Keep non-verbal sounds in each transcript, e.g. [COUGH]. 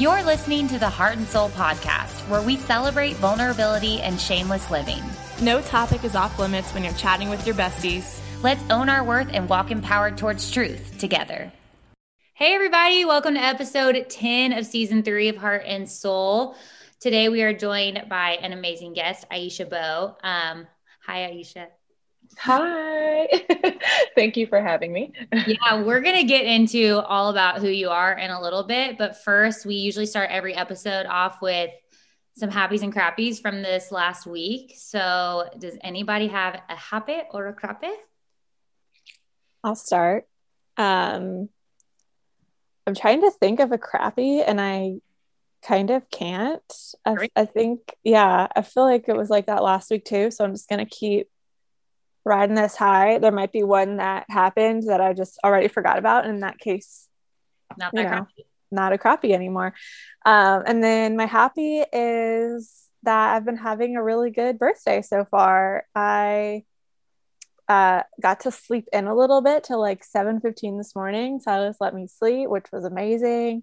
You're listening to the Heart and Soul podcast, where we celebrate vulnerability and shameless living. No topic is off limits when you're chatting with your besties. Let's own our worth and walk empowered towards truth together. Hey, everybody, welcome to episode 10 of season three of Heart and Soul. Today, we are joined by an amazing guest, Aisha Beau. Um, hi, Aisha. Hi. [LAUGHS] Thank you for having me. [LAUGHS] yeah, we're going to get into all about who you are in a little bit. But first, we usually start every episode off with some happies and crappies from this last week. So, does anybody have a happy or a crappy? I'll start. Um, I'm trying to think of a crappy, and I kind of can't. I, I think, yeah, I feel like it was like that last week too. So I'm just going to keep riding this high. There might be one that happened that I just already forgot about. And in that case, not that crappy. Not a crappy anymore. Um, and then my happy is that I've been having a really good birthday so far. I uh, got to sleep in a little bit till like 7:15 this morning. Silas let me sleep, which was amazing.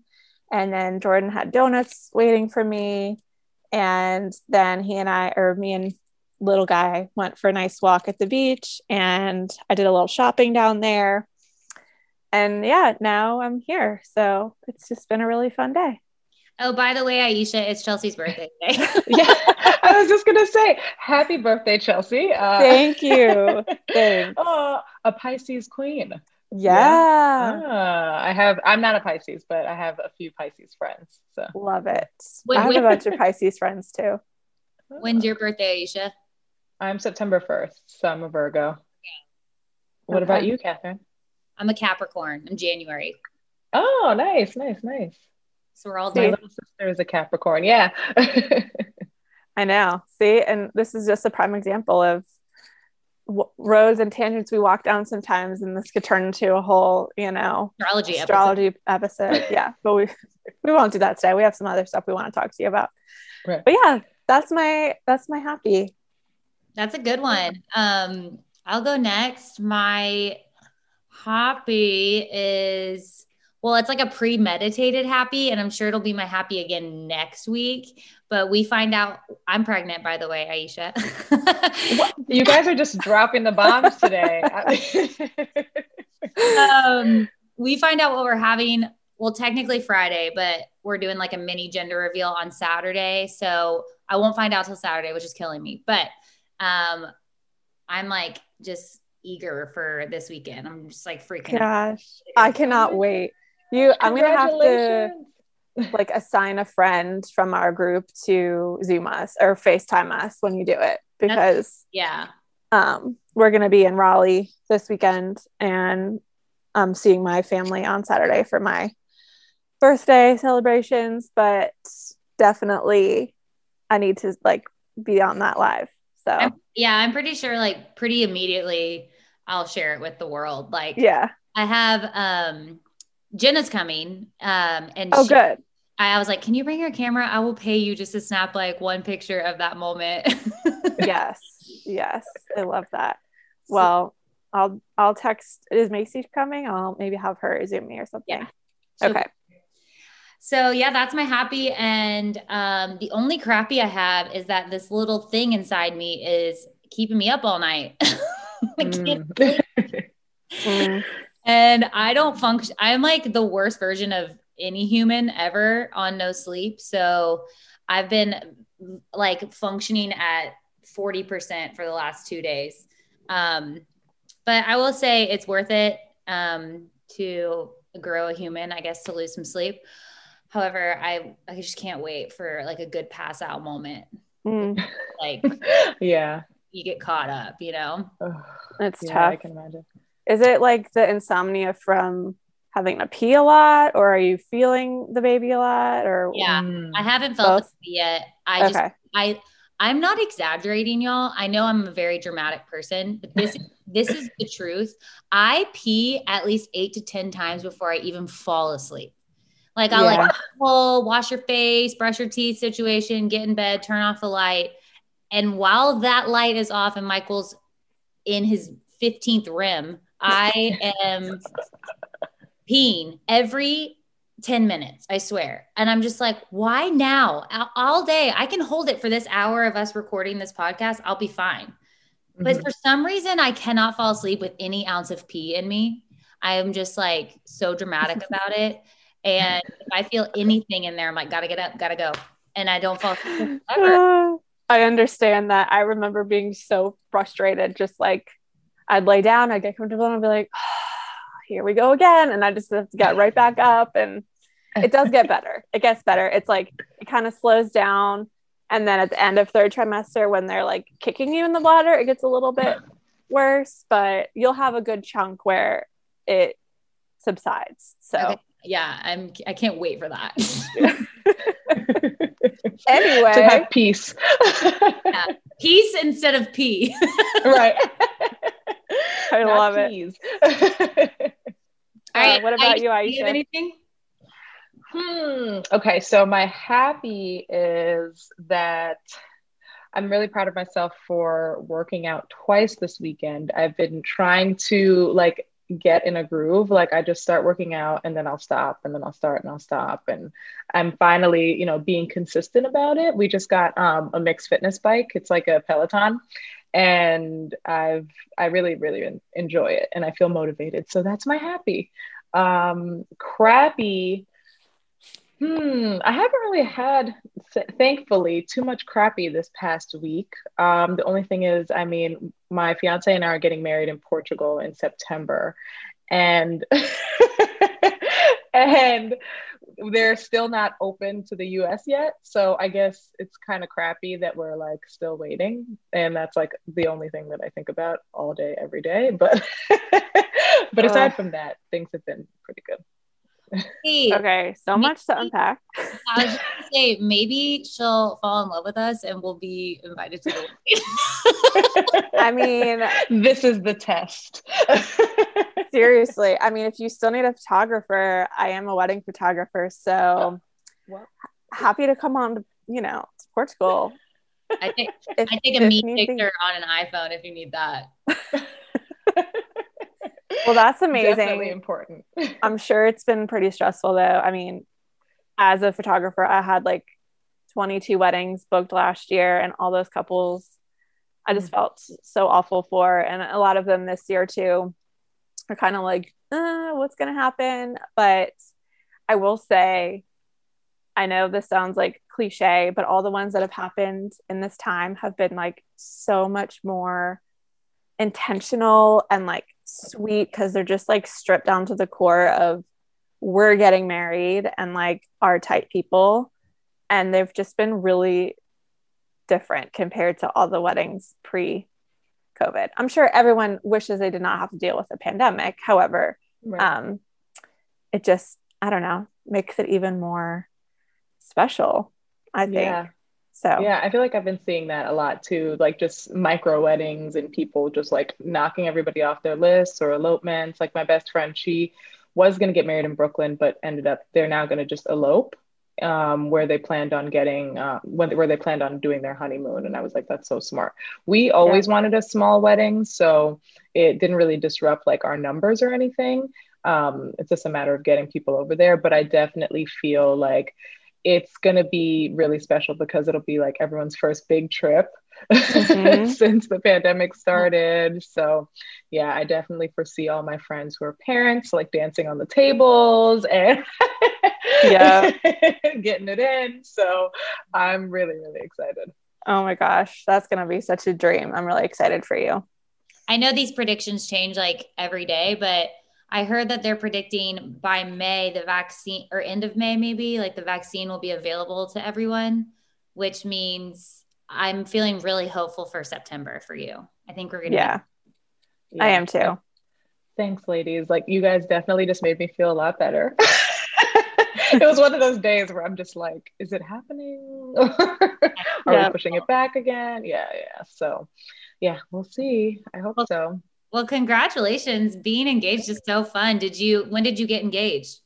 And then Jordan had donuts waiting for me. And then he and I, or me and little guy went for a nice walk at the beach and I did a little shopping down there. And yeah, now I'm here. So it's just been a really fun day. Oh, by the way, Aisha, it's Chelsea's birthday today. [LAUGHS] [LAUGHS] yeah, I was just gonna say, happy birthday, Chelsea. Uh, Thank you. [LAUGHS] Thanks. Oh, a Pisces queen. Yeah. yeah. Ah, I have. I'm not a Pisces, but I have a few Pisces friends. So love it. When, I have when, a bunch of Pisces friends too. When's your birthday, Aisha? I'm September 1st, so I'm a Virgo. What okay. about you, Catherine? I'm a Capricorn. I'm January. Oh, nice, nice, nice. So we're all My little sister is a Capricorn. Yeah. [LAUGHS] I know. See, and this is just a prime example of w- roads and tangents we walk down sometimes, and this could turn into a whole, you know, astrology astrology episode. episode. [LAUGHS] yeah, but we we won't do that today. We have some other stuff we want to talk to you about. Right. But yeah, that's my that's my happy. That's a good one. Um, I'll go next. My happy is well, it's like a premeditated happy, and I'm sure it'll be my happy again next week. But we find out I'm pregnant, by the way, Aisha. [LAUGHS] you guys are just dropping the bombs today. [LAUGHS] [LAUGHS] um, we find out what we're having. Well, technically Friday, but we're doing like a mini gender reveal on Saturday. So I won't find out till Saturday, which is killing me. But um, I'm like just eager for this weekend. I'm just like freaking. Gosh, I cannot wait. You, I'm gonna have to like assign a friend from our group to Zoom us or FaceTime us when you do it because yeah, um, we're gonna be in Raleigh this weekend and I'm seeing my family on Saturday for my birthday celebrations, but definitely I need to like be on that live. So I'm, yeah, I'm pretty sure like pretty immediately I'll share it with the world. Like yeah, I have um Jenna's coming. Um and oh she, good. I was like, can you bring your camera? I will pay you just to snap like one picture of that moment. [LAUGHS] yes. Yes. I love that. Well, I'll I'll text is Macy coming? I'll maybe have her zoom me or something. Yeah. Okay. So yeah, that's my happy. And um, the only crappy I have is that this little thing inside me is keeping me up all night. [LAUGHS] mm. mm. And I don't function. I'm like the worst version of any human ever on no sleep. So I've been like functioning at 40% for the last two days. Um, but I will say it's worth it um, to grow a human, I guess, to lose some sleep. However, I I just can't wait for like a good pass out moment. Mm. [LAUGHS] Like yeah. You get caught up, you know? It's yeah, tough. I can imagine. Is it like the insomnia from having to pee a lot or are you feeling the baby a lot or Yeah. Mm. I haven't felt Both? it yet. I okay. just I I'm not exaggerating, y'all. I know I'm a very dramatic person, but this [LAUGHS] this is the truth. I pee at least eight to ten times before I even fall asleep. Like I'll yeah. like pull, wash your face, brush your teeth situation, get in bed, turn off the light. And while that light is off and Michael's in his 15th REM, I am peeing every 10 minutes, I swear. And I'm just like, why now? All day. I can hold it for this hour of us recording this podcast. I'll be fine. Mm-hmm. But for some reason, I cannot fall asleep with any ounce of pee in me. I am just like so dramatic [LAUGHS] about it. And if I feel anything in there, I'm like, gotta get up, gotta go. And I don't fall asleep ever. [SIGHS] I understand that. I remember being so frustrated, just like I'd lay down, I'd get comfortable, and I'd be like, oh, [SIGHS] here we go again. And I just have to get right back up. And it does get better. It gets better. It's like it kind of slows down. And then at the end of third trimester, when they're like kicking you in the bladder, it gets a little bit worse, but you'll have a good chunk where it subsides. So okay. Yeah, I'm I can't wait for that. [LAUGHS] anyway, to have peace. [LAUGHS] yeah. Peace instead of pee. [LAUGHS] right. I Not love peas. it. All right. Uh, what about I, you, Aisha? You have anything? Hmm. Okay. So my happy is that I'm really proud of myself for working out twice this weekend. I've been trying to like get in a groove. Like I just start working out and then I'll stop and then I'll start and I'll stop. And I'm finally, you know, being consistent about it. We just got um, a MYX Fitness bike. It's like a Peloton. And I've I really really enjoy it and I feel motivated. So that's my happy. Um, crappy Hmm, I haven't really had, thankfully, too much crappy this past week. Um, the only thing is, I mean, my fiance and I are getting married in Portugal in September, and [LAUGHS] and they're still not open to the US yet. So I guess it's kind of crappy that we're like still waiting. And that's like the only thing that I think about all day, every day. But [LAUGHS] but aside from that, things have been pretty good. Hey, okay, so maybe, much to unpack. I was just gonna say maybe she'll fall in love with us and we'll be invited to the [LAUGHS] I mean, this is the test. [LAUGHS] seriously, I mean, if you still need a photographer, I am a wedding photographer, so well, happy to come on. To, you know, to Portugal. I take if, I take a meat picture on an iPhone if you need that. [LAUGHS] Well, that's amazing. Definitely important. [LAUGHS] I'm sure it's been pretty stressful though. I mean, as a photographer, I had like 22 weddings booked last year, and all those couples I just mm. felt so awful for. And a lot of them this year too are kind of like, uh, what's going to happen? But I will say, I know this sounds like cliche, but all the ones that have happened in this time have been like so much more intentional and like sweet because they're just like stripped down to the core of we're getting married and like our tight people and they've just been really different compared to all the weddings pre covid i'm sure everyone wishes they did not have to deal with a pandemic however right. um it just i don't know makes it even more special i think yeah. So yeah, I feel like I've been seeing that a lot too, like just micro weddings and people just like knocking everybody off their lists or elopements. Like my best friend, she was going to get married in Brooklyn, but ended up they're now going to just elope um, where they planned on getting uh, when, where they planned on doing their honeymoon. And I was like, that's so smart. We always yeah. wanted a small wedding, so it didn't really disrupt like our numbers or anything. Um, it's just a matter of getting people over there. But I definitely feel like it's going to be really special because it'll be like everyone's first big trip mm-hmm. [LAUGHS] since the pandemic started. So, yeah, I definitely foresee all my friends who are parents like dancing on the tables and [LAUGHS] yeah, [LAUGHS] getting it in. So, I'm really, really excited. Oh my gosh, that's going to be such a dream. I'm really excited for you. I know these predictions change like every day, but I heard that they're predicting by May the vaccine or end of May maybe like the vaccine will be available to everyone, which means I'm feeling really hopeful for September for you. I think we're gonna. Yeah, be- I am too. Thanks, ladies. Like you guys definitely just made me feel a lot better. [LAUGHS] it was one of those days where I'm just like, is it happening? [LAUGHS] Are yeah. we pushing it back again? Yeah, yeah. So, yeah, we'll see. I hope well, so. Well, congratulations. Being engaged is so fun. Did you when did you get engaged?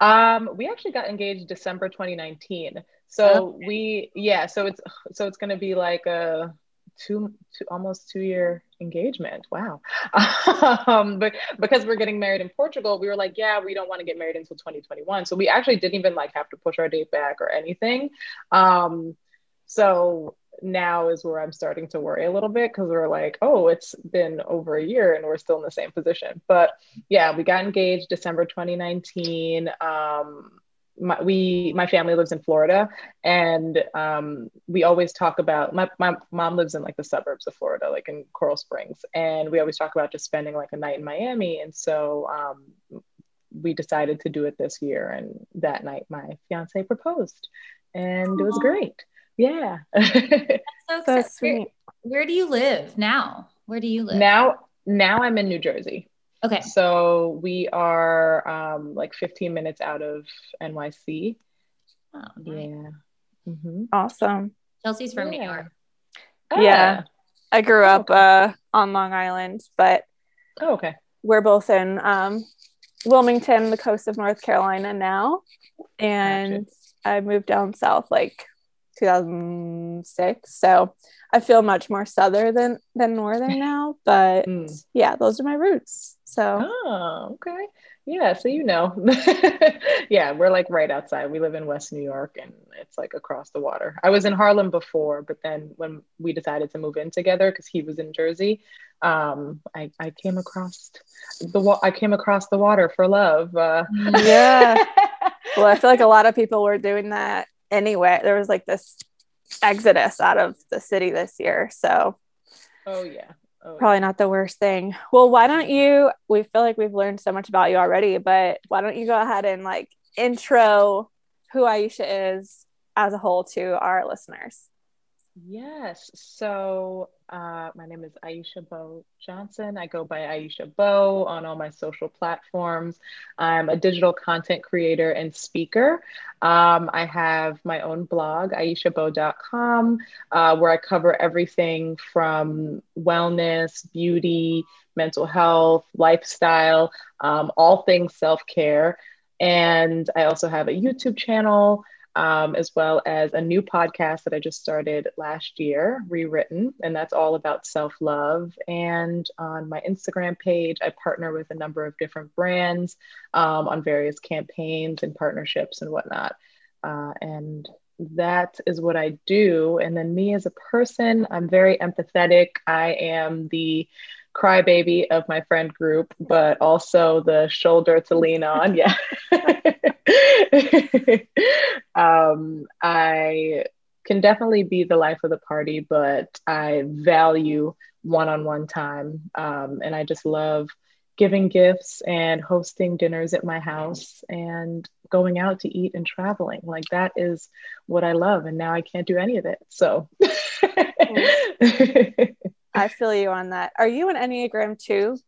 Um, we actually got engaged December 2019. So okay. we yeah, so it's so it's gonna be like a two, two almost two year engagement. Wow. [LAUGHS] um, but because we're getting married in Portugal, we were like, yeah, we don't want to get married until 2021. So we actually didn't even like have to push our date back or anything. Um, so now is where I'm starting to worry a little bit because we're like, oh, it's been over a year and we're still in the same position. But yeah, we got engaged December 2019. Um, my, we my family lives in Florida, and um, we always talk about my, my mom lives in like the suburbs of Florida, like in Coral Springs, and we always talk about just spending like a night in Miami. And so um, we decided to do it this year, and that night my fiance proposed, and Aww. it was great. Yeah, [LAUGHS] so, so sweet. Where, where do you live now? Where do you live now? Now I'm in New Jersey. Okay. So we are um, like 15 minutes out of NYC. Oh, nice. yeah. Mm-hmm. Awesome. Chelsea's from yeah. New York. Oh. Yeah. I grew up uh, on Long Island, but oh, okay. We're both in um, Wilmington, the coast of North Carolina now. And gotcha. I moved down south like 2006. So I feel much more southern than than northern [LAUGHS] now, but mm. yeah, those are my roots. So oh, okay. Yeah, so you know. [LAUGHS] yeah, we're like right outside. We live in West New York and it's like across the water. I was in Harlem before, but then when we decided to move in together because he was in Jersey, um, I, I came across the wa- I came across the water for love. Uh, yeah. [LAUGHS] well, I feel like a lot of people were doing that anyway. There was like this exodus out of the city this year. So, oh, yeah. Oh, probably yeah. not the worst thing. Well, why don't you? We feel like we've learned so much about you already, but why don't you go ahead and like intro who Aisha is as a whole to our listeners? Yes. So uh, my name is Aisha Beau Johnson. I go by Aisha Beau on all my social platforms. I'm a digital content creator and speaker. Um, I have my own blog, aishabeau.com, uh, where I cover everything from wellness, beauty, mental health, lifestyle, um, all things self care. And I also have a YouTube channel um, as well as a new podcast that I just started last year, Rewritten, and that's all about self love. And on my Instagram page, I partner with a number of different brands um, on various campaigns and partnerships and whatnot. Uh, and that is what I do. And then, me as a person, I'm very empathetic. I am the crybaby of my friend group, but also the shoulder to lean on. Yeah. [LAUGHS] um, I can definitely be the life of the party, but I value one on one time. Um, and I just love giving gifts and hosting dinners at my house and going out to eat and traveling. Like that is what I love. And now I can't do any of it. So. [LAUGHS] I feel you on that. Are you an Enneagram too?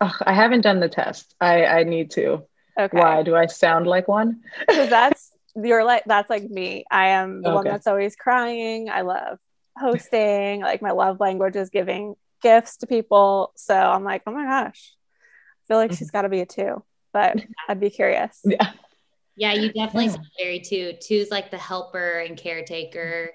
Oh, I haven't done the test. I, I need to. Okay. Why do I sound like one? Because [LAUGHS] that's you're like that's like me. I am the okay. one that's always crying. I love hosting. like my love language is giving gifts to people. So I'm like, oh my gosh, I feel like mm-hmm. she's got to be a two. But I'd be curious. [LAUGHS] Yeah. Yeah, you definitely yeah. sound very two. Two's like the helper and caretaker.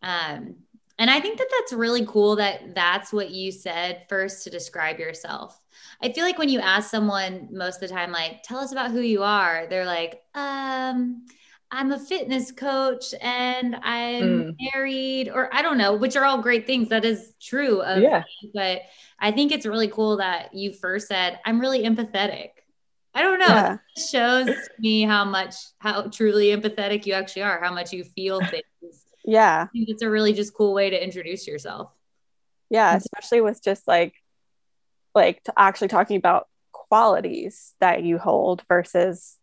Um, and I think that that's really cool that that's what you said first to describe yourself. I feel like when you ask someone most of the time, like, tell us about who you are, they're like, um, I'm a fitness coach and I'm mm. married, or I don't know, which are all great things. That is true. Of yeah. Me, but I think it's really cool that you first said, I'm really empathetic. I don't know. Yeah. It shows me how much, how truly empathetic you actually are, how much you feel things yeah. I think it's a really just cool way to introduce yourself. Yeah, especially with just like like actually talking about qualities that you hold versus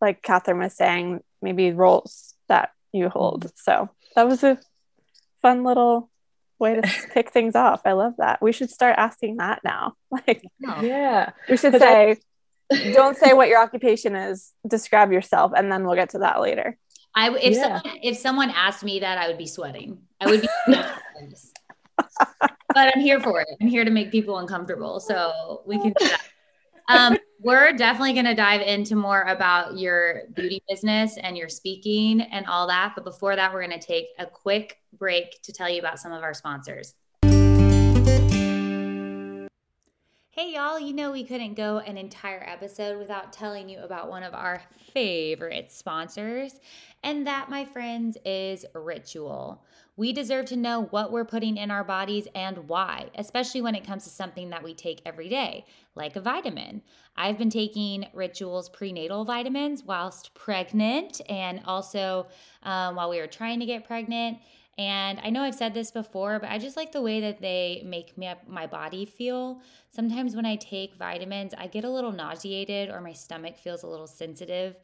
like Catherine was saying, maybe roles that you hold. So that was a fun little way to kick things off. I love that. We should start asking that now. [LAUGHS] Like, yeah, we should say, I- [LAUGHS] don't say what your occupation is. Describe yourself, and then we'll get to that later. I if yeah. someone if someone asked me that, I would be sweating. I would be. [LAUGHS] but I'm here for it. I'm here to make people uncomfortable, so we can do that. Um, we're definitely going to dive into more about your beauty business and your speaking and all that. But before that, we're going to take a quick break to tell you about some of our sponsors. Hey, y'all, you know, we couldn't go an entire episode without telling you about one of our favorite sponsors, and that, my friends, is Ritual. We deserve to know what we're putting in our bodies and why, especially when it comes to something that we take every day, like a vitamin. I've been taking Ritual's prenatal vitamins whilst pregnant and also um, while we were trying to get pregnant. And I know I've said this before, but I just like the way that they make me, my body feel. Sometimes when I take vitamins, I get a little nauseated or my stomach feels a little sensitive.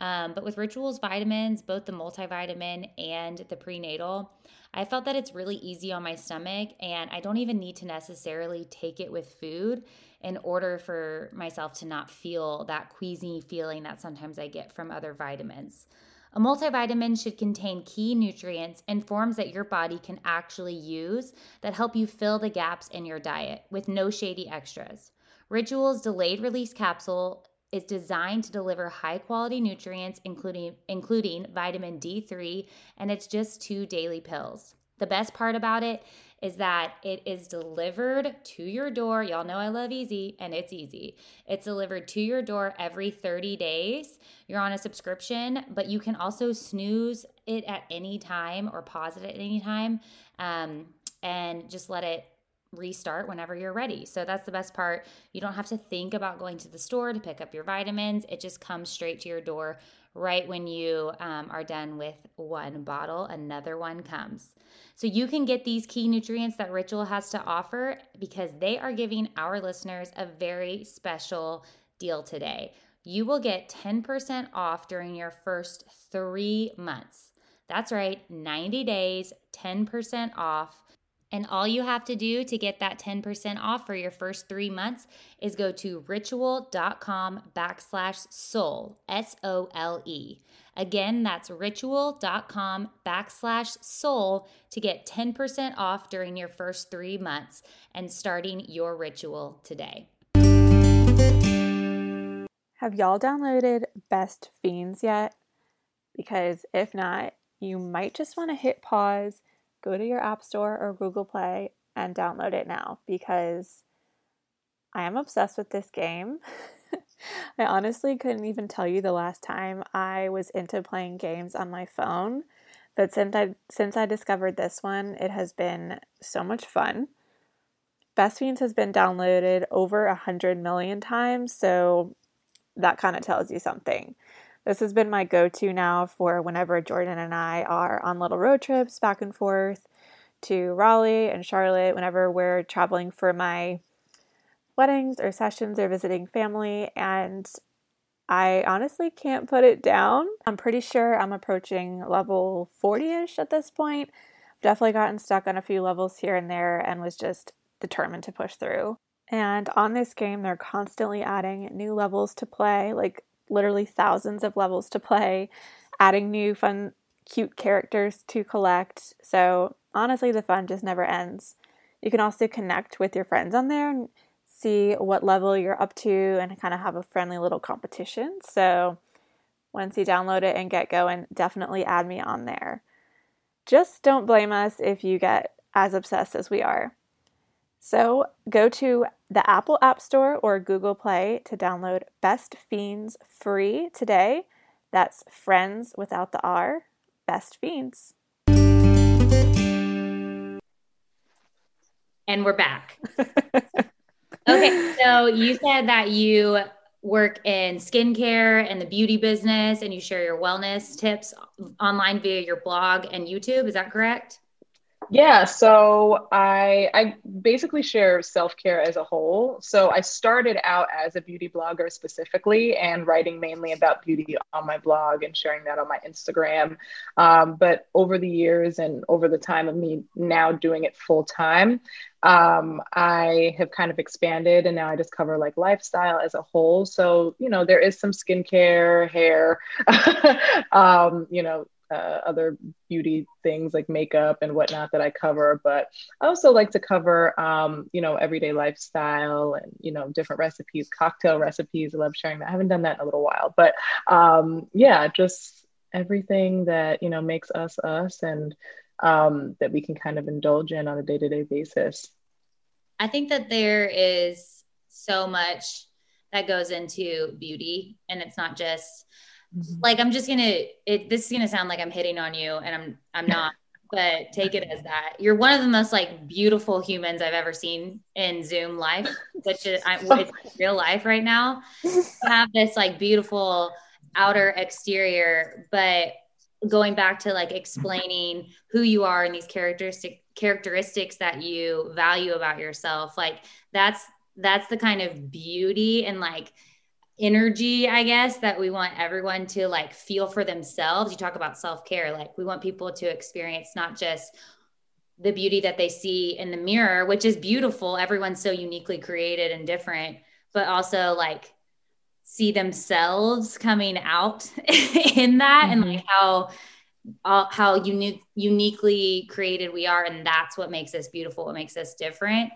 Um, but with Rituals vitamins, both the multivitamin and the prenatal, I felt that it's really easy on my stomach and I don't even need to necessarily take it with food in order for myself to not feel that queasy feeling that sometimes I get from other vitamins. A multivitamin should contain key nutrients and forms that your body can actually use that help you fill the gaps in your diet with no shady extras. Ritual's delayed release capsule is designed to deliver high quality nutrients, including, including vitamin D3, and it's just two daily pills. The best part about it is that it is delivered to your door. Y'all know I love easy, and it's easy. It's delivered to your door every 30 days. You're on a subscription, but you can also snooze it at any time or pause it at any time um, and just let it restart whenever you're ready. So that's the best part. You don't have to think about going to the store to pick up your vitamins. It just comes straight to your door right when you um, are done with one bottle, another one comes. So you can get these key nutrients that Ritual has to offer because they are giving our listeners a very special deal today. You will get 10% off during your first three months. That's right, 90 days, 10% off and all you have to do to get that 10% off for your first three months is go to ritual.com backslash sole, S O L E. Again, that's ritual.com backslash sole to get 10% off during your first three months and starting your ritual today. Have y'all downloaded Best Fiends yet? Because if not, you might just want to hit pause go to your App Store or Google Play and download it now because I am obsessed with this game. [LAUGHS] I honestly couldn't even tell you the last time I was into playing games on my phone, but since I since I discovered this one, it has been so much fun. Best Fiends has been downloaded over a hundred million times, so that kind of tells you something. This has been my go to now for whenever Jordan and I are on little road trips back and forth to Raleigh and Charlotte, whenever we're traveling for my weddings or sessions or visiting family. And I honestly can't put it down. I'm pretty sure I'm approaching level 40 ish at this point. I've definitely gotten stuck on a few levels here and there and was just determined to push through. And on this game, they're constantly adding new levels to play. Like literally thousands of levels to play, adding new fun, cute characters to collect. So honestly, the fun just never ends. You can also connect with your friends on there and see what level you're up to and kind of have a friendly little competition. So once you download it and get going, definitely add me on there. Just don't blame us if you get as obsessed as we are. So go to the Apple App Store or Google Play to download Best Fiends free today. That's Friends without the R, Best Fiends. And we're back. [LAUGHS] okay, so you said that you work in skincare and the beauty business and you share your wellness tips online via your blog and YouTube. Is that correct? Yeah, so I I basically share self-care as a whole. So I started out as a beauty blogger specifically and writing mainly about beauty on my blog and sharing that on my Instagram. Um, but over the years and over the time of me now doing it full time, um, I have kind of expanded and now I just cover like lifestyle as a whole. So, you know, there is some skincare, hair, [LAUGHS] um, you know, uh, other beauty things like makeup and whatnot that I cover. But I also like to cover, um, you know, everyday lifestyle and, you know, different recipes, cocktail recipes. I love sharing that. I haven't done that in a little while, but um, yeah, just everything that, you know, makes us us and um, that we can kind of indulge in on a day to day basis. I think that there is so much that goes into beauty and it's not just Mhm. like I'm just gonna it this is gonna sound like I'm hitting on you and I'm I'm [LAUGHS] not but take it as that you're one of the most like beautiful humans I've ever seen in Zoom life which is I, [LAUGHS] it's real life right now [LAUGHS] you have this like beautiful outer exterior but going back to like explaining who you are and these characteristic characteristics that you value about yourself like that's that's the kind of beauty and like energy i guess that we want everyone to like feel for themselves. You talk about self-care like we want people to experience not just the beauty that they see in the mirror which is beautiful. Everyone's so uniquely created and different but also like see themselves coming out [LAUGHS] in that mm-hmm. and like how uh, how unique uniquely created we are. And that's what makes us beautiful what makes us different.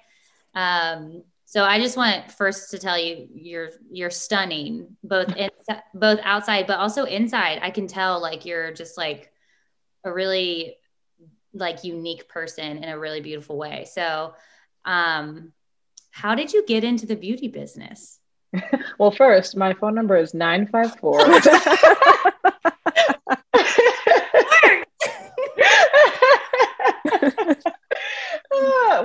Um so I just want first to tell you you're you're stunning both in, both outside but also inside. I can tell like you're just like a really like unique person in a really beautiful way. So um how did you get into the beauty business? [LAUGHS] well, first, my phone number is 954 [LAUGHS] [LAUGHS]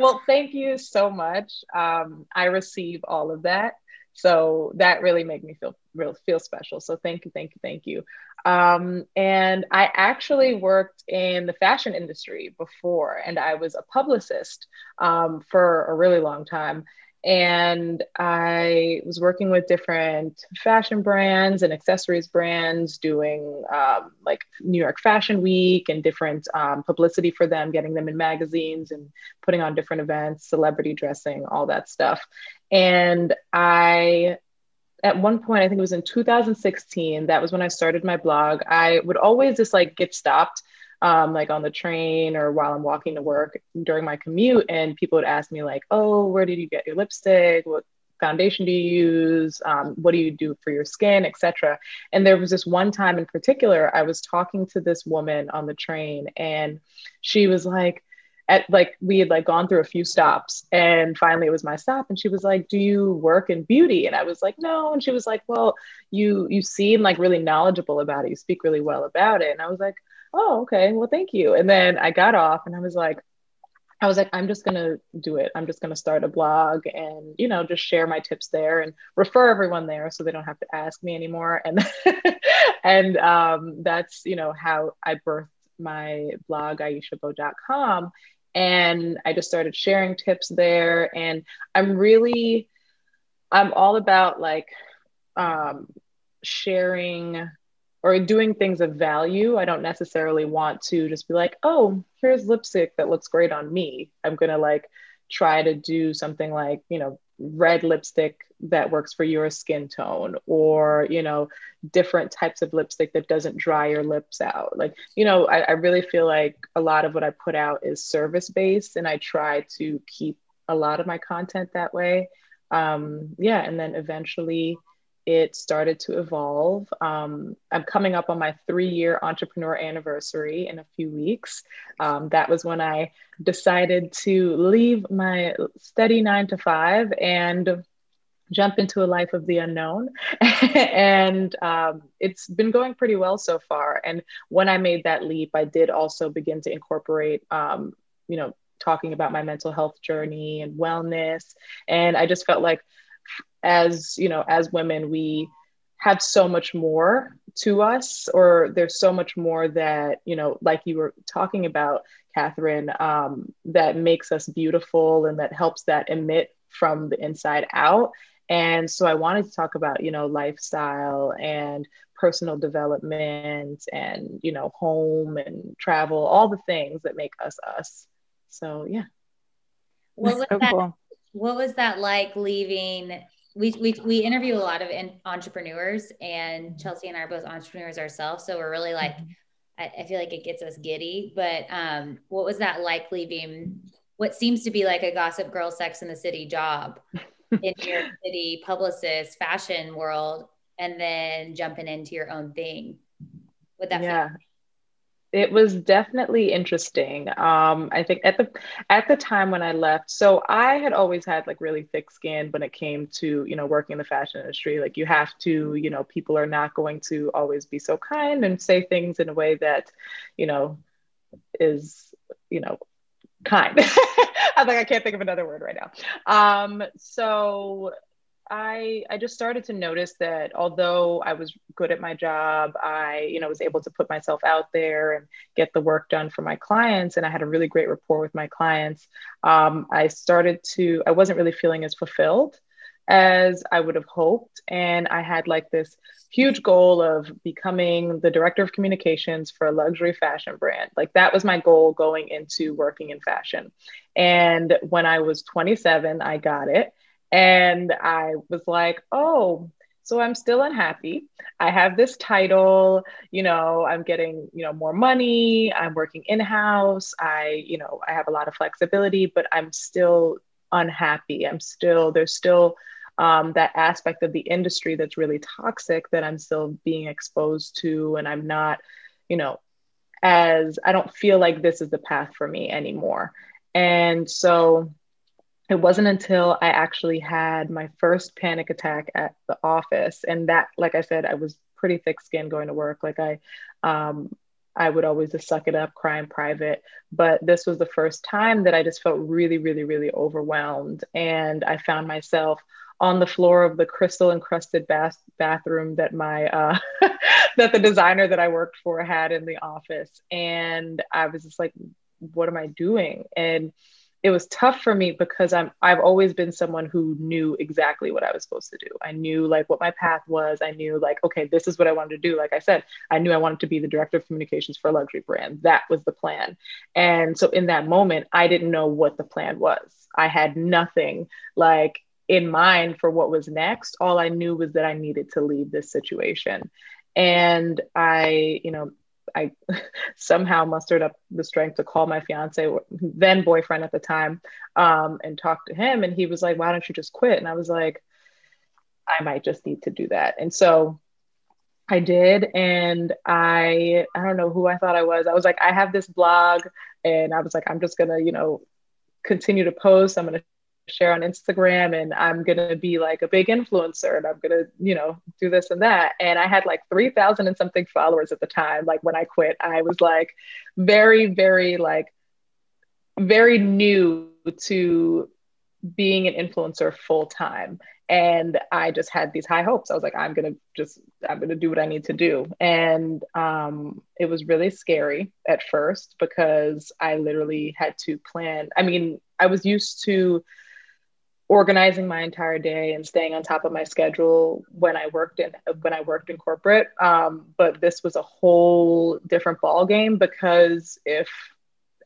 well, thank you so much. Um, I receive all of that. So that really made me feel real feel special. So thank you, thank you, thank you. Um, and I actually worked in the fashion industry before, and I was a publicist um, for a really long time and I was working with different fashion brands and accessories brands, doing um, like New York Fashion Week and different um, publicity for them, getting them in magazines and putting on different events, celebrity dressing, all that stuff. And I, at one point, I think it was in 2016, that was when I started my blog. I would always just like get stopped um, like on the train or while I'm walking to work during my commute. And people would ask me, like, oh, where did you get your lipstick? What foundation do you use? Um, what do you do for your skin, etc. And there was this one time in particular, I was talking to this woman on the train, and she was like, at like we had like gone through a few stops and finally it was my stop and she was like do you work in beauty and i was like no and she was like well you you seem like really knowledgeable about it you speak really well about it and i was like oh, okay, well, thank you. And then I got off and I was like, I was like, I'm just gonna do it. I'm just gonna start a blog and you know just share my tips there and refer everyone there so they don't have to ask me anymore. [LAUGHS] And and um, that's you know how I birthed my blog aishabeau.com and I just started sharing tips there. And I'm really, I'm all about like um, sharing or doing things of value. I don't necessarily want to just be like, oh, here's lipstick that looks great on me. I'm going to like try to do something like, you know, red lipstick that works for your skin tone or you know different types of lipstick that doesn't dry your lips out like you know I, I really feel like a lot of what i put out is service based and i try to keep a lot of my content that way um yeah and then eventually it started to evolve. Um, I'm coming up on my three year entrepreneur anniversary in a few weeks. Um, that was when I decided to leave my steady nine to five and jump into a life of the unknown. [LAUGHS] and um, it's been going pretty well so far. And when I made that leap, I did also begin to incorporate, um, you know, talking about my mental health journey and wellness. And I just felt like as you know as women we have so much more to us or there's so much more that you know like you were talking about catherine um, that makes us beautiful and that helps that emit from the inside out. And so i wanted to talk about you know lifestyle and personal development and you know home and travel all the things that make us us. So yeah. What was, so that, cool. What was that like leaving we, we, we interview a lot of in, entrepreneurs and Chelsea and I are both entrepreneurs ourselves. So we're really like, mm-hmm. I, I, feel like it gets us giddy, but um, what was that like leaving what seems to be like a gossip girl sex in the city job [LAUGHS] in your city publicist fashion world and then jumping into your own thing? Would that yeah. It was definitely interesting. Um, I think at the at the time when I left, so I had always had like really thick skin when it came to you know working in the fashion industry. Like you have to, you know, people are not going to always be so kind and say things in a way that, you know, is you know kind. [LAUGHS] I'm like I can't think of another word right now. Um, so I I just started to notice that although I was good at my job, I you know was able to put myself out there and get the work done for my clients, and I had a really great rapport with my clients. Um, I started to I wasn't really feeling as fulfilled as I would have hoped, and I had like this huge goal of becoming the director of communications for a luxury fashion brand. Like that was my goal going into working in fashion. And when I was 27, I got it and I was like, oh, so I'm still unhappy. I have this title, you know, I'm getting, you know, more money, I'm working in-house, I, you know, I have a lot of flexibility, but I'm still unhappy. I'm still, there's still um, that aspect of the industry that's really toxic that I'm still being exposed to. And I'm not, you know, as I don't feel like this is the path for me anymore. And so it wasn't until I actually had my first panic attack at the office. And that, like I said, I was pretty thick skinned going to work. Like I, um, I would always just suck it up, cry in private. But this was the first time that I just felt really, really, really overwhelmed. And I found myself on the floor of the crystal encrusted bath- bathroom that my uh, [LAUGHS] that the designer that I worked for had in the office. And I was just like, what am I doing? And it was tough for me because I'm I've always been someone who knew exactly what I was supposed to do. I knew like what my path was. I knew like okay, this is what I wanted to do. Like I said, I knew I wanted to be the director of communications for a luxury brand. That was the plan. And so in that moment, I didn't know what the plan was. I had nothing like in mind for what was next. All I knew was that I needed to leave this situation. And I, you know, I [LAUGHS] somehow mustered up the strength to call my fiance, then boyfriend at the time, um, and talk to him. And he was like, "Why don't you just quit?" And I was like, "I might just need to do that." And so I did, and I I don't know who I thought I was. I was like, I have this blog, and I was like, I'm just gonna, you know, continue to post. I'm gonna share on Instagram and I'm going to be like a big influencer and I'm going to, you know, do this and that. And I had like 3,000 and something followers at the time. Like when I quit, I was like very, very, like, very new to being an influencer full time. And I just had these high hopes. I was like, I'm going to just, I'm going to do what I need to do. And um, it was really scary at first because I literally had to plan. I mean, I was used to organizing my entire day and staying on top of my schedule when I worked in when I worked in corporate. Um, but this was a whole different ball game because if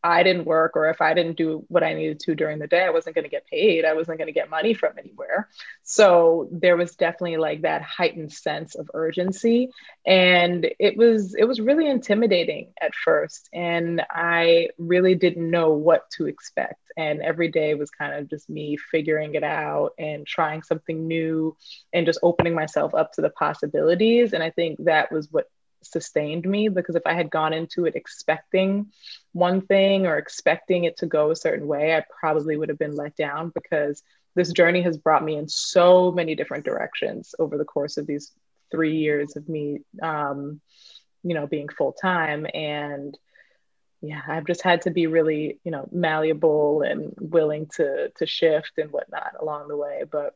I didn't work or if I didn't do what I needed to during the day, I wasn't going to get paid. I wasn't going to get money from anywhere. So there was definitely like that heightened sense of urgency. And it was, it was really intimidating at first. And I really didn't know what to expect. And every day was kind of just me figuring it out and trying something new and just opening myself up to the possibilities. And I think that was what sustained me because if I had gone into it expecting one thing or expecting it to go a certain way, I probably would have been let down because this journey has brought me in so many different directions over the course of these three years of me, um, you know, being full time. And yeah, I've just had to be really, you know, malleable and willing to to shift and whatnot along the way. But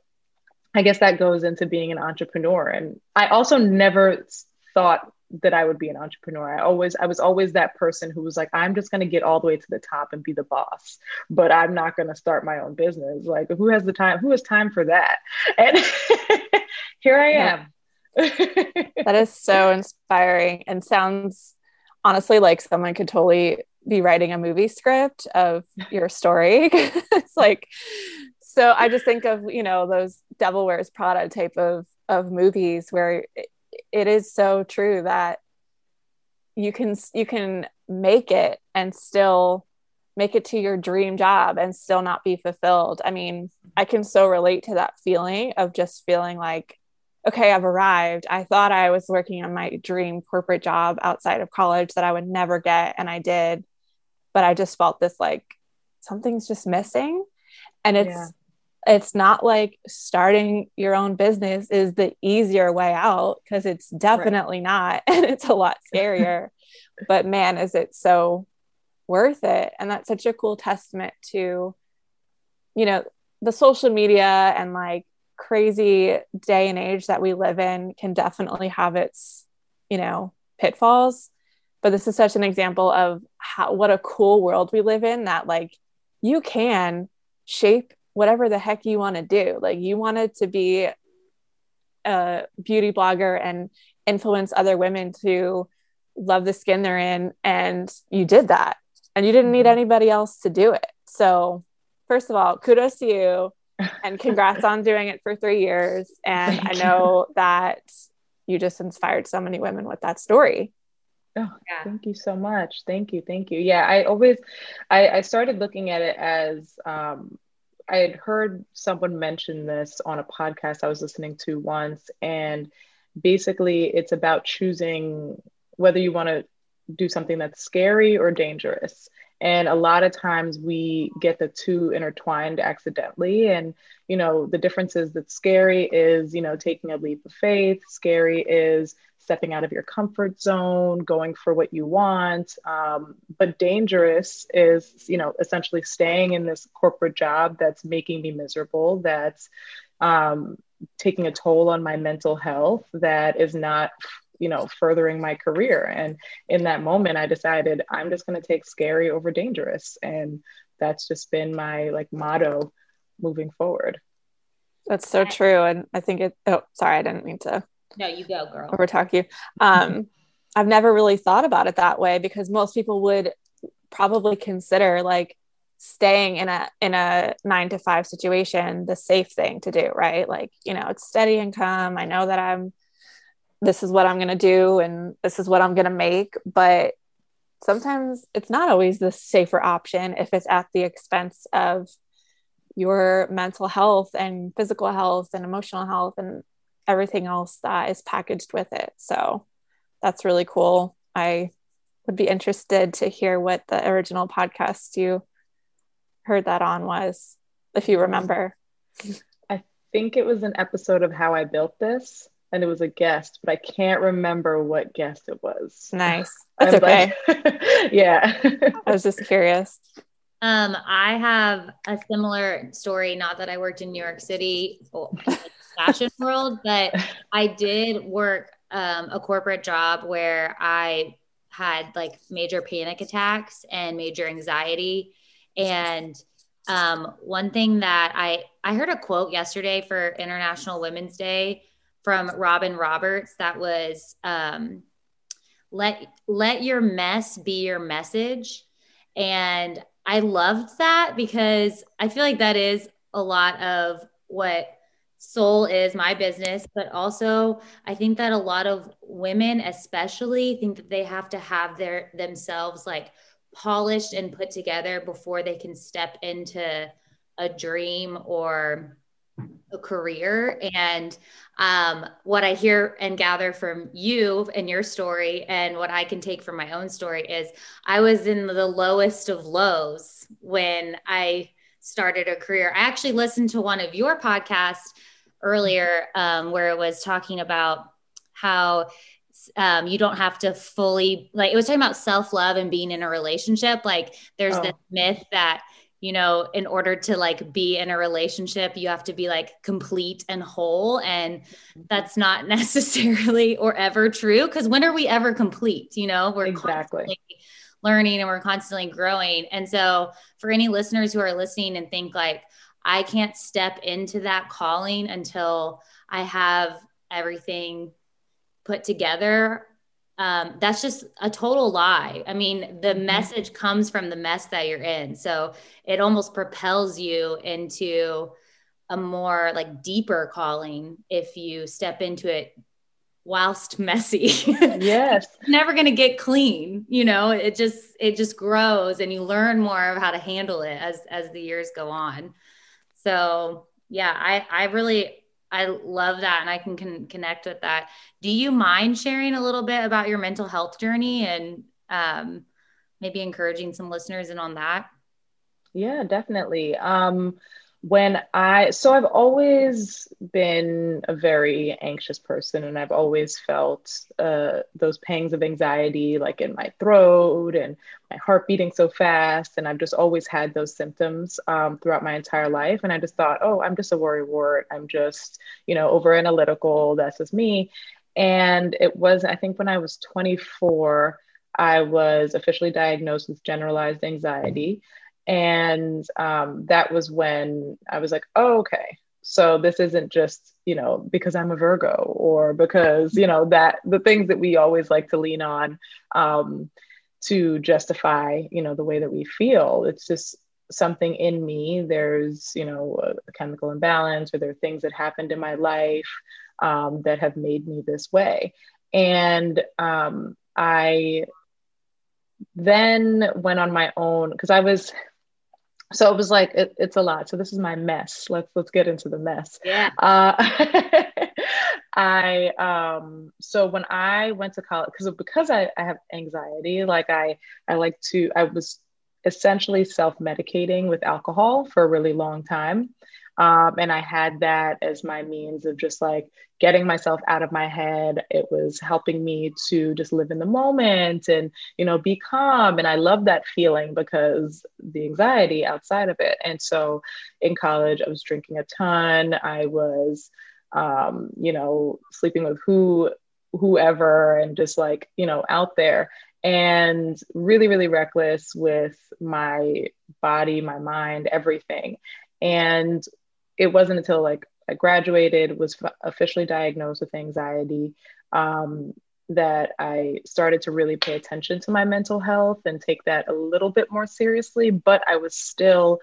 I guess that goes into being an entrepreneur. And I also never thought that I would be an entrepreneur. I always I was always that person who was like I'm just going to get all the way to the top and be the boss, but I'm not going to start my own business. Like who has the time who has time for that? And [LAUGHS] here I am. [LAUGHS] that is so inspiring and sounds honestly like someone could totally be writing a movie script of your story. [LAUGHS] it's like so I just think of, you know, those Devil Wears Prada type of of movies where it is so true that you can you can make it and still make it to your dream job and still not be fulfilled. I mean, I can so relate to that feeling of just feeling like okay, I've arrived. I thought I was working on my dream corporate job outside of college that I would never get. And I did. But I just felt this like something's just missing. And it's, yeah. It's not like starting your own business is the easier way out because it's definitely right. not. [LAUGHS] And it's a lot scarier. [LAUGHS] but man, is it so worth it. And that's such a cool testament to, you know, the social media and like crazy day and age that we live in can definitely have its, you know, pitfalls. But this is such an example of how what a cool world we live in that like you can shape whatever the heck you want to do. Like you wanted to be a beauty blogger and influence other women to love the skin they're in and you did that and you didn't need mm-hmm. anybody else to do it. So, first of all, kudos to you and [LAUGHS] congrats on doing it for three years. And Thank I know you. that you just inspired so many women with that story. Oh, yeah. thank you so much. Thank you. Thank you. Yeah, I always, I, I started looking at it as, um, I had heard someone mention this on a podcast I was listening to once. And basically, it's about choosing whether you want to do something that's scary or dangerous. And a lot of times we get the two intertwined accidentally. And, you know, the difference is that scary is, you know, taking a leap of faith, scary is stepping out of your comfort zone, going for what you want. Um, but dangerous is, you know, essentially staying in this corporate job that's making me miserable, that's um, taking a toll on my mental health, that is not you know furthering my career. And in that moment i decided i'm just going to take scary over dangerous. And that's just been my like motto moving forward. That's so true. And i think it oh sorry i didn't mean to no you go girl. Overtalk you. Um [LAUGHS] i've never really thought about it that way because most people would probably consider like staying in a in a 9 to 5 situation the safe thing to do right? Like you know it's steady income. I know that i'm this is what I'm to do and this is what I'm to make. But sometimes it's not always the safer option if it's at the expense of your mental health and physical health and emotional health and everything else that is packaged with it. So that's really cool. I would be interested to hear what the original podcast you heard that on was, if you remember. I think it was an episode of How I Built This and it was a guest, but I can't remember what guest it was. Nice. [LAUGHS] That's okay. Like, [LAUGHS] yeah. I was just curious. Um, I have a similar story, not that I worked in New York City fashion world, but I did work um, a corporate job where I had like major panic attacks and major anxiety. And um, one thing that I I heard a quote yesterday for International Women's Day from Robin Roberts that was um, let let your mess be your message and I loved that because I feel like that is a lot of what sole is my business but also i think that a lot of women especially think that they have to have their themselves like polished and put together before they can step into a dream or a career. And um, what i hear and gather from you and your story and what i can take from my own story is i was in the lowest of lows when i started a career. I actually listened to one of your podcasts earlier um, where it was talking about how um, you don't have to fully like it was talking about self-love and being in a relationship. Like there's oh. this myth that you know in order to like be in a relationship you have to be like complete and whole and that's not [LAUGHS] necessarily or ever true because when are we ever complete you know? We're exactly. learning and we're constantly growing. And so for any listeners who are listening and think like i can't step into that calling until i have everything put together um, that's just a total lie. I mean, the mm-hmm. message comes from the mess that you're in. So it almost propels you into a more like deeper calling if you step into it whilst [LAUGHS] messy. Yes. [LAUGHS] never going to get clean, you know. It just it just grows and you learn more of how to handle it as as the years go on. So, yeah, I I really I love that. And I can, can connect with that. Do you mind sharing a little bit about your mental health journey and um, maybe encouraging some listeners in on that? Yeah, definitely. Um, when I, so I've always been a very anxious person and I've always felt uh, those pangs of anxiety, like in my throat and my heart beating so fast. And I've just always had those symptoms um, throughout my entire life. And I just thought, oh, I'm just a worry wart. I'm just, you know, over analytical. That's just me. And it was, I think, when I was 24, I was officially diagnosed with generalized anxiety. And um, that was when I was like, oh, okay. So this isn't just, you know, because I'm a Virgo or because, you know, that the things that we always like to lean on um, to justify, you know, the way that we feel. It's just something in me. There's, you know, a chemical imbalance or there are things that happened in my life um, that have made me this way. And um, I then went on my own because I was so it was like it, it's a lot. So this is my mess. Let's let's get into the mess. Yeah. Uh, [LAUGHS] i um so when i went to college because because I, I have anxiety like i i like to i was essentially self-medicating with alcohol for a really long time um, and I had that as my means of just like getting myself out of my head. It was helping me to just live in the moment and, you know, be calm. And I love that feeling because the anxiety outside of it. And so in college, I was drinking a ton. I was, um, you know, sleeping with who, whoever, and just like, you know, out there and really, really reckless with my body, my mind, everything. And it wasn't until like I graduated, was officially diagnosed with anxiety, um, that I started to really pay attention to my mental health and take that a little bit more seriously. But I was still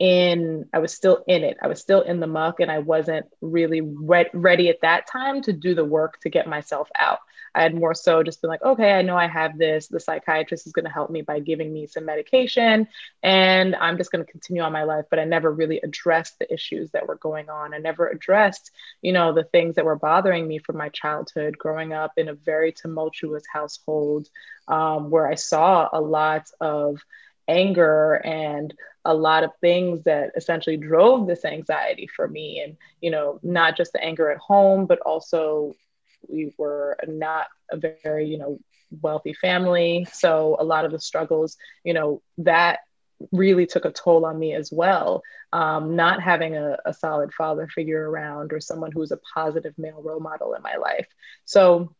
in, I was still in it. I was still in the muck, and I wasn't really re- ready at that time to do the work to get myself out. I had more so just been like, okay, I know I have this. The psychiatrist is going to help me by giving me some medication, and I'm just going to continue on my life. But I never really addressed the issues that were going on. I never addressed, you know, the things that were bothering me from my childhood, growing up in a very tumultuous household um, where I saw a lot of anger and a lot of things that essentially drove this anxiety for me. And you know not just the anger at home but also we were not a very you know wealthy family. So a lot of the struggles you know that really took a toll on me as well. Um, not having a, a solid father figure around or someone who's a positive male role model in my life. So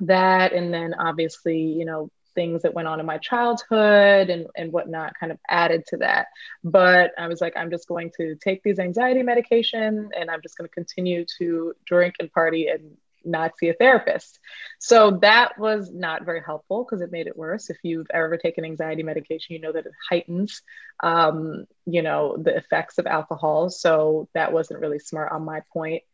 that and then obviously you know things that went on in my childhood and, and whatnot kind of added to that. But I was like, I'm just going to take these anxiety medication and I'm just going to continue to drink and party and not see a therapist. So that was not very helpful because it made it worse. If you've ever taken anxiety medication, you know that it heightens, um, you know, the effects of alcohol. So that wasn't really smart on my point.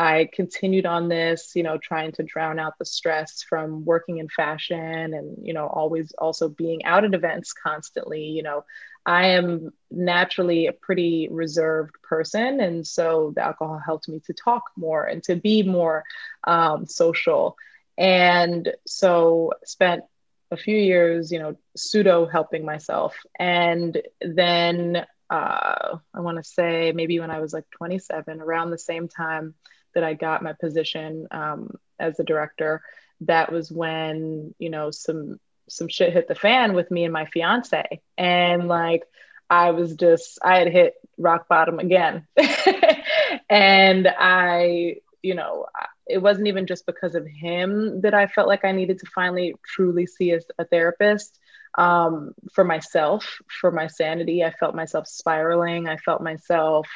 I continued on this, you know, trying to drown out the stress from working in fashion and, you know, always also being out at events constantly, you know, I am naturally a pretty reserved person. And so the alcohol helped me to talk more and to be more um, social. And so spent a few years, you know, pseudo helping myself. And then uh, I want to say maybe when I was like 27, around the same time that I got my position um, as a director, that was when, you know, some some shit hit the fan with me and my fiance. And like, I was just, I had hit rock bottom again. [LAUGHS] and I, you know, it wasn't even just because of him that I felt like I needed to finally truly see a, a therapist um, for myself, for my sanity. I felt myself spiraling. I felt myself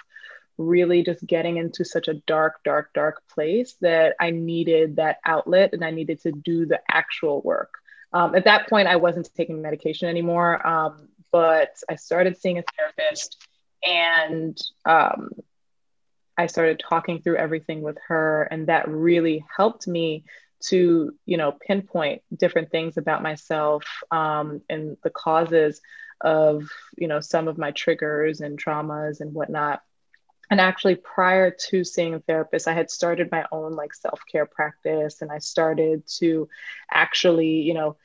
really just getting into such a dark, dark, dark place that I needed that outlet and I needed to do the actual work. Um, at that point, I wasn't taking medication anymore, um, but I started seeing a therapist and um, I started talking through everything with her. And that really helped me to, you know, pinpoint different things about myself um, and the causes of, you know, some of my triggers and traumas and whatnot. And actually prior to seeing a therapist i had started my own like self-care practice and i started to actually you know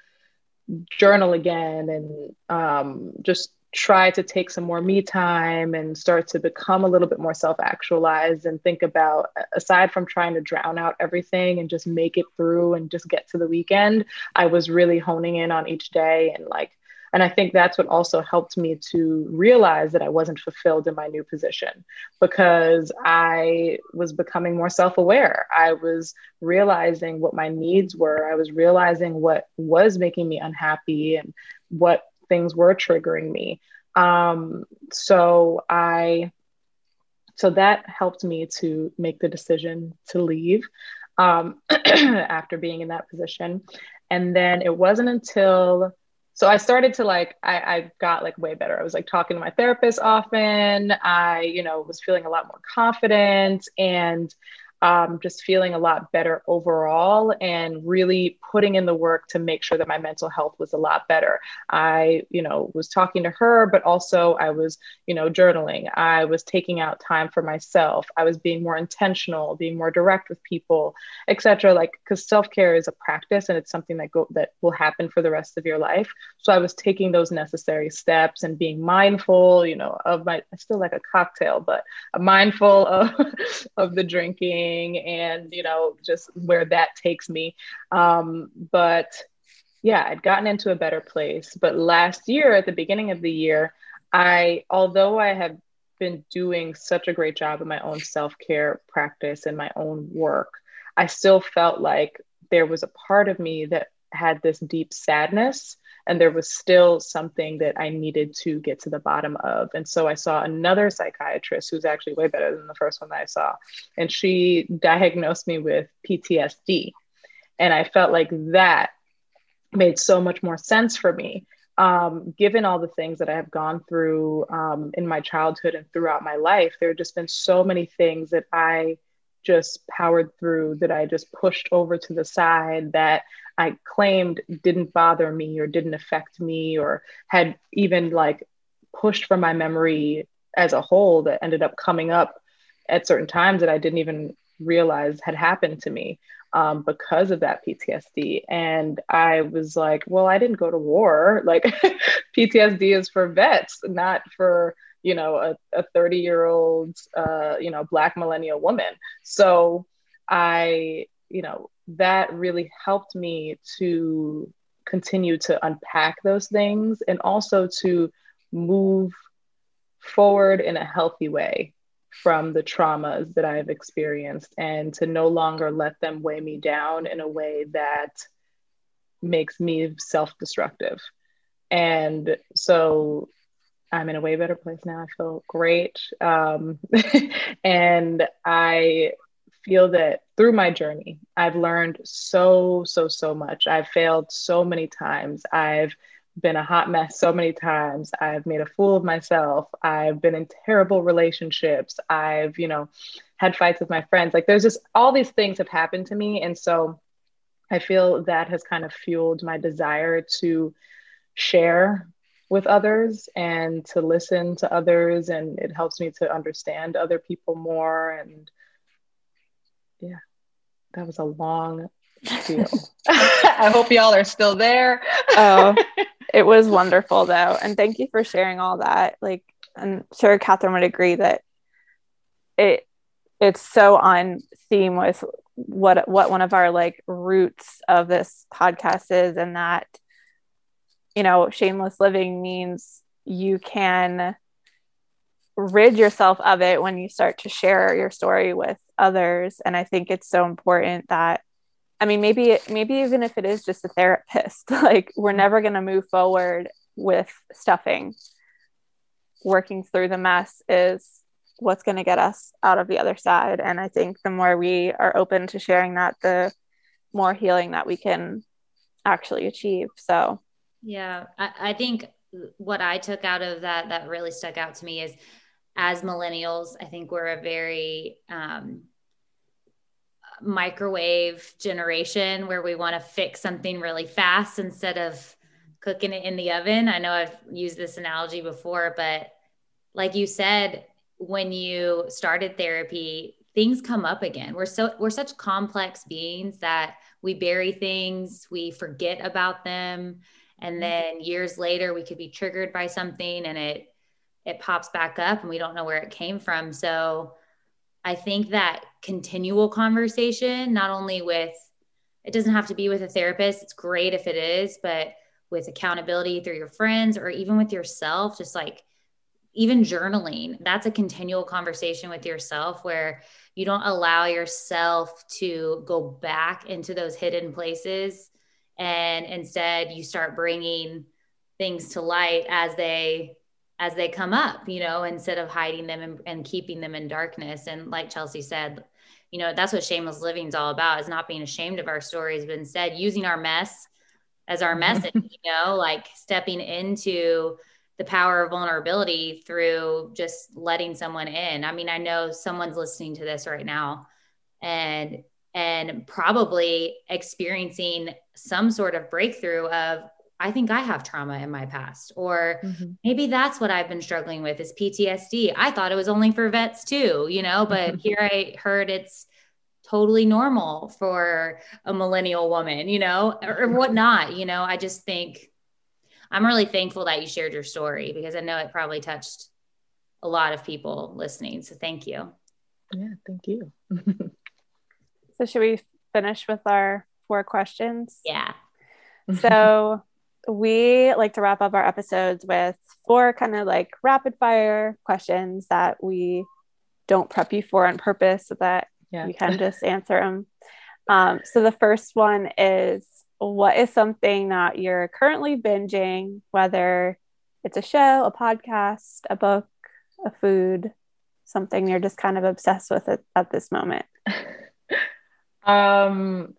journal again and um, just try to take some more me time and start to become a little bit more self actualized and think about, aside from trying to drown out everything and just make it through and just get to the weekend, I was really honing in on each day and like, and I think that's what also helped me to realize that I wasn't fulfilled in my new position because I was becoming more self aware. I was realizing what my needs were. I was realizing what was making me unhappy and what things were triggering me. Um, so I, so that helped me to make the decision to leave um, [CLEARS THROAT] after being in that position. And then it wasn't until, so I started to like, I, I got like way better. I was like talking to my therapist often. I, you know, was feeling a lot more confident and um, just feeling a lot better overall and really putting in the work to make sure that my mental health was a lot better. I, you know, was talking to her, but also I was, you know, journaling. I was taking out time for myself. I was being more intentional, being more direct with people, etc. Like, because self care is a practice and it's something that go that will happen for the rest of your life. So I was taking those necessary steps and being mindful, you know, of my. I still like a cocktail, but mindful of [LAUGHS] of the drinking and you know just where that takes me. Um, but yeah i'd gotten into a better place. But last year at the beginning of the year i although i have been doing such a great job in my own self-care practice and my own work i still felt like there was a part of me that had this deep sadness and there was still something that I needed to get to the bottom of. And so I saw another psychiatrist who's actually way better than the first one that I saw. And she diagnosed me with PTSD. And I felt like that made so much more sense for me. Um, given all the things that I have gone through um, in my childhood and throughout my life, there have just been so many things that I just powered through that I just pushed over to the side that I claimed didn't bother me or didn't affect me or had even like pushed from my memory as a whole that ended up coming up at certain times that I didn't even realize had happened to me um, because of that PTSD. And I was like, well, I didn't go to war. Like [LAUGHS] PTSD is for vets, not for you know a, a 30 year old uh, you know black millennial woman so i you know that really helped me to continue to unpack those things and also to move forward in a healthy way from the traumas that I've experienced and to no longer let them weigh me down in a way that makes me self destructive. And so I'm in a way better place now. I feel great. Um, [LAUGHS] and I feel that through my journey, I've learned so, so, so much. I've failed so many times. I've been a hot mess so many times. I've made a fool of myself. I've been in terrible relationships. I've, you know, had fights with my friends. Like there's just all these things have happened to me. And so I feel that has kind of fueled my desire to share with others and to listen to others and it helps me to understand other people more and yeah that was a long deal [LAUGHS] [LAUGHS] i hope y'all are still there. Oh [LAUGHS] it was wonderful though and thank you for sharing all that like i'm sure catherine would agree that it it's so on theme with what what one of our like roots of this podcast is and that you know, shameless living means you can rid yourself of it when you start to share your story with others. And I think it's so important that, I mean, maybe, maybe even if it is just a therapist, [LAUGHS] like we're mm-hmm. never going to move forward with stuffing. Working through the mess is what's going to get us out of the other side. And I think the more we are open to sharing that, the more healing that we can actually achieve. So, yeah, I, I think what I took out of that that really stuck out to me is as millennials, I think we're a very um, microwave generation where we want to fix something really fast instead of cooking it in the oven. I know I've used this analogy before, but like you said, when you started therapy, things come up again. We're so we're such complex beings that we bury things, we forget about them, and mm-hmm. then years later we could be triggered by something and it it pops back up and we don't know where it came from. So I think that continual conversation, not only with it doesn't have to be with a therapist, it's great if it is, but with accountability through your friends or even with yourself, just like even journaling, that's a continual conversation with yourself where you don't allow yourself to go back into those hidden places. And instead, you start bringing things to light as they as they come up you know instead of hiding them and, and, keeping them in darkness. And like chelsea said you know that's what shameless living is all about is not being ashamed of our stories but instead using our mess as our mm-hmm. message you know like stepping into the power of vulnerability through just letting someone in. I mean i know someone's listening to this right now and and probably experiencing some sort of breakthrough of I think I have trauma in my past, or mm-hmm. maybe that's what I've been struggling with is PTSD. I thought it was only for vets too, you know, but here I heard it's totally normal for a millennial woman, you know, or, or whatnot. You know, I just think I'm really thankful that you shared your story because I know it probably touched a lot of people listening. So thank you. Yeah, thank you. [LAUGHS] so, should we finish with our four questions? Yeah. So, [LAUGHS] we like to wrap up our episodes with four kind of like rapid fire questions that we don't prep you for on purpose so that yeah. you can just answer them. Um, so the first one is what is something that you're currently binging, whether it's a show, a podcast, a book, a food, something you're just kind of obsessed with it at this moment? [LAUGHS] um,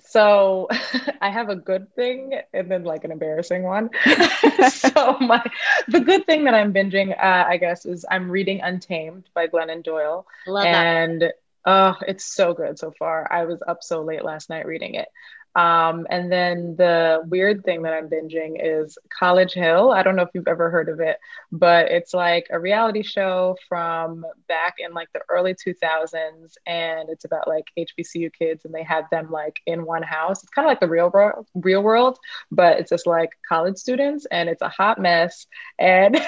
so [LAUGHS] I have a good thing and then like an embarrassing one. [LAUGHS] so my the good thing that I'm binging, uh, I guess, is I'm reading Untamed by Glennon Doyle, Love and that. oh, it's so good so far. I was up so late last night reading it. Um, and then the weird thing that I'm binging is College Hill. I don't know if you've ever heard of it, but it's like a reality show from back in like the early 2000s. And it's about like HBCU kids and they had them like in one house. It's kind of like the real world, real world, but it's just like college students and it's a hot mess. And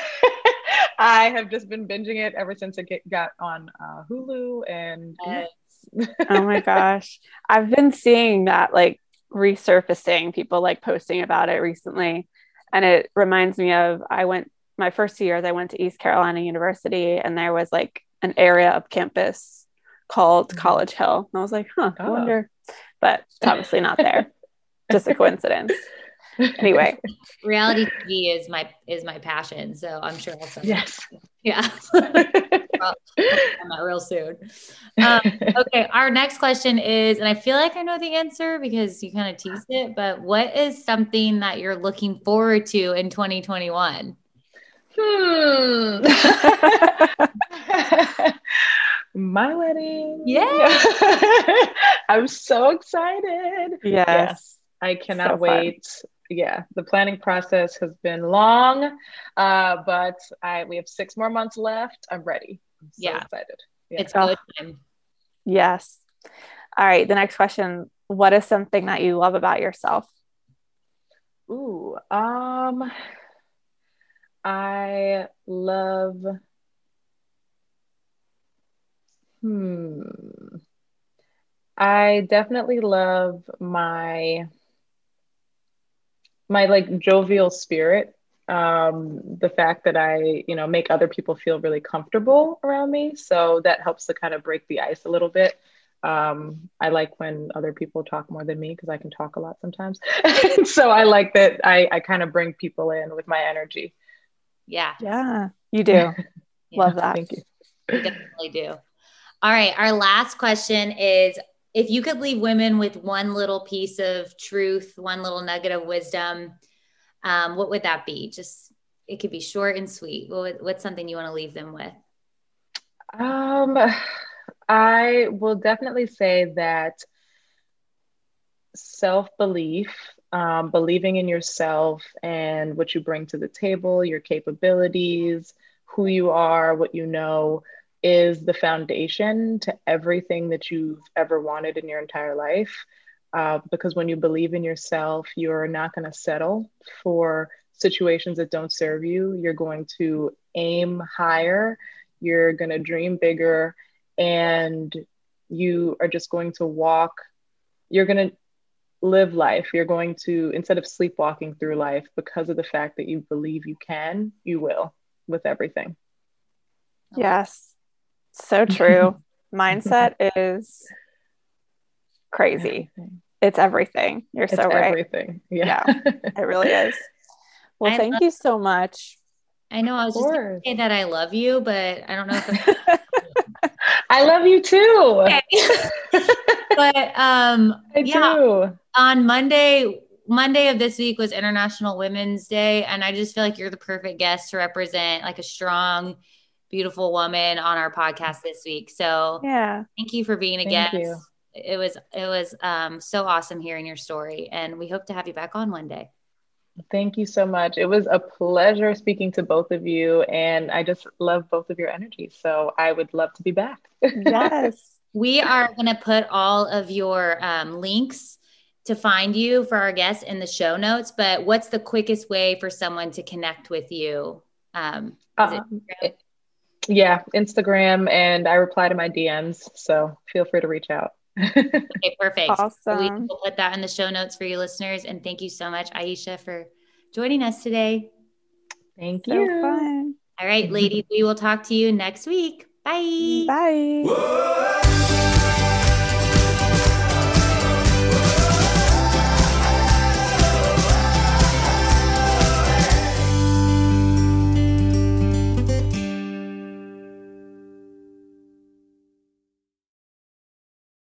[LAUGHS] I have just been binging it ever since it got on uh, Hulu and. oh my gosh. I've been seeing that like resurfacing, people like posting about it recently. And it reminds me of I went my first two years, I went to East Carolina University and there was like an area of campus called mm-hmm. College Hill. And I was like, huh, I oh. wonder. But it's obviously not there. [LAUGHS] Just a coincidence. Anyway. Reality TV is my is my passion. So I'm sure I'll Yes. [LAUGHS] Yeah. [LAUGHS] well, that real soon. [LAUGHS] Um, okay, our next question is, and I feel like I know the answer because you kind of teased it, but what is something that you're looking forward to in 2021? Hmm. [LAUGHS] My wedding. Yeah. [LAUGHS] I'm so excited. Yes. yes. I cannot so wait. Yeah, the planning process has been long, uh, but I we have six more months left. I'm ready. I'm so yeah. excited. Yeah. It's good time. Yes. All right. The next question What is something that you love about yourself? Ooh, um, I love, hmm, I definitely love my, my like jovial spirit um, the fact that I, you know, make other people feel really comfortable around me. So that helps to kind of break the ice a little bit. Um, I like when other people talk more than me because I can talk a lot sometimes. [LAUGHS] so I like that I, I kind of bring people in with my energy. Yeah. Yeah, you do. [LAUGHS] yeah. Love that. Thank you. We definitely do. All right. Our last question is if you could leave women with one little piece of truth, one little nugget of wisdom, um, what would that be? Just it could be short and sweet. What, what's something you want to leave them with? Um, I will definitely say that self belief, um, believing in yourself and what you bring to the table, your capabilities, who you are, what you know, is the foundation to everything that you've ever wanted in your entire life. Uh, because when you believe in yourself, you're not going to settle for situations that don't serve you. You're going to aim higher, you're going to dream bigger, and you are just going to walk. You're going to live life. You're going to, instead of sleepwalking through life because of the fact that you believe you can, you will with everything. Yes. So true. [LAUGHS] Mindset is crazy. Everything. It's everything. You're it's so right. Everything. Yeah. yeah. it really [LAUGHS] is. Well, I thank love- you so much. I know I was just say that I love you, but I don't know if [LAUGHS] I love you too. Okay. [LAUGHS] but um I yeah, do. on Monday, Monday of this week was International Women's Day, and I just feel like you're the perfect guest to represent like a strong, beautiful woman on our podcast this week. So yeah, thank you for being a thank guest. You. It was it was um, so awesome hearing your story, and we hope to have you back on one day. Thank you so much. It was a pleasure speaking to both of you, and I just love both of your energies. So I would love to be back. yes. [LAUGHS] We are going to put all of your um, links to find you for our guests in the show notes, but what's the quickest way for someone to connect with you? Um, um it, yeah, Instagram, and I reply to my DMs. So feel free to reach out. Okay, perfect. [LAUGHS] Awesome. we will put that in the show notes for you listeners. And thank you so much, Aisha, for joining us today. Thank so you. Fun. All right, ladies, we will talk to you next week. Bye. Bye.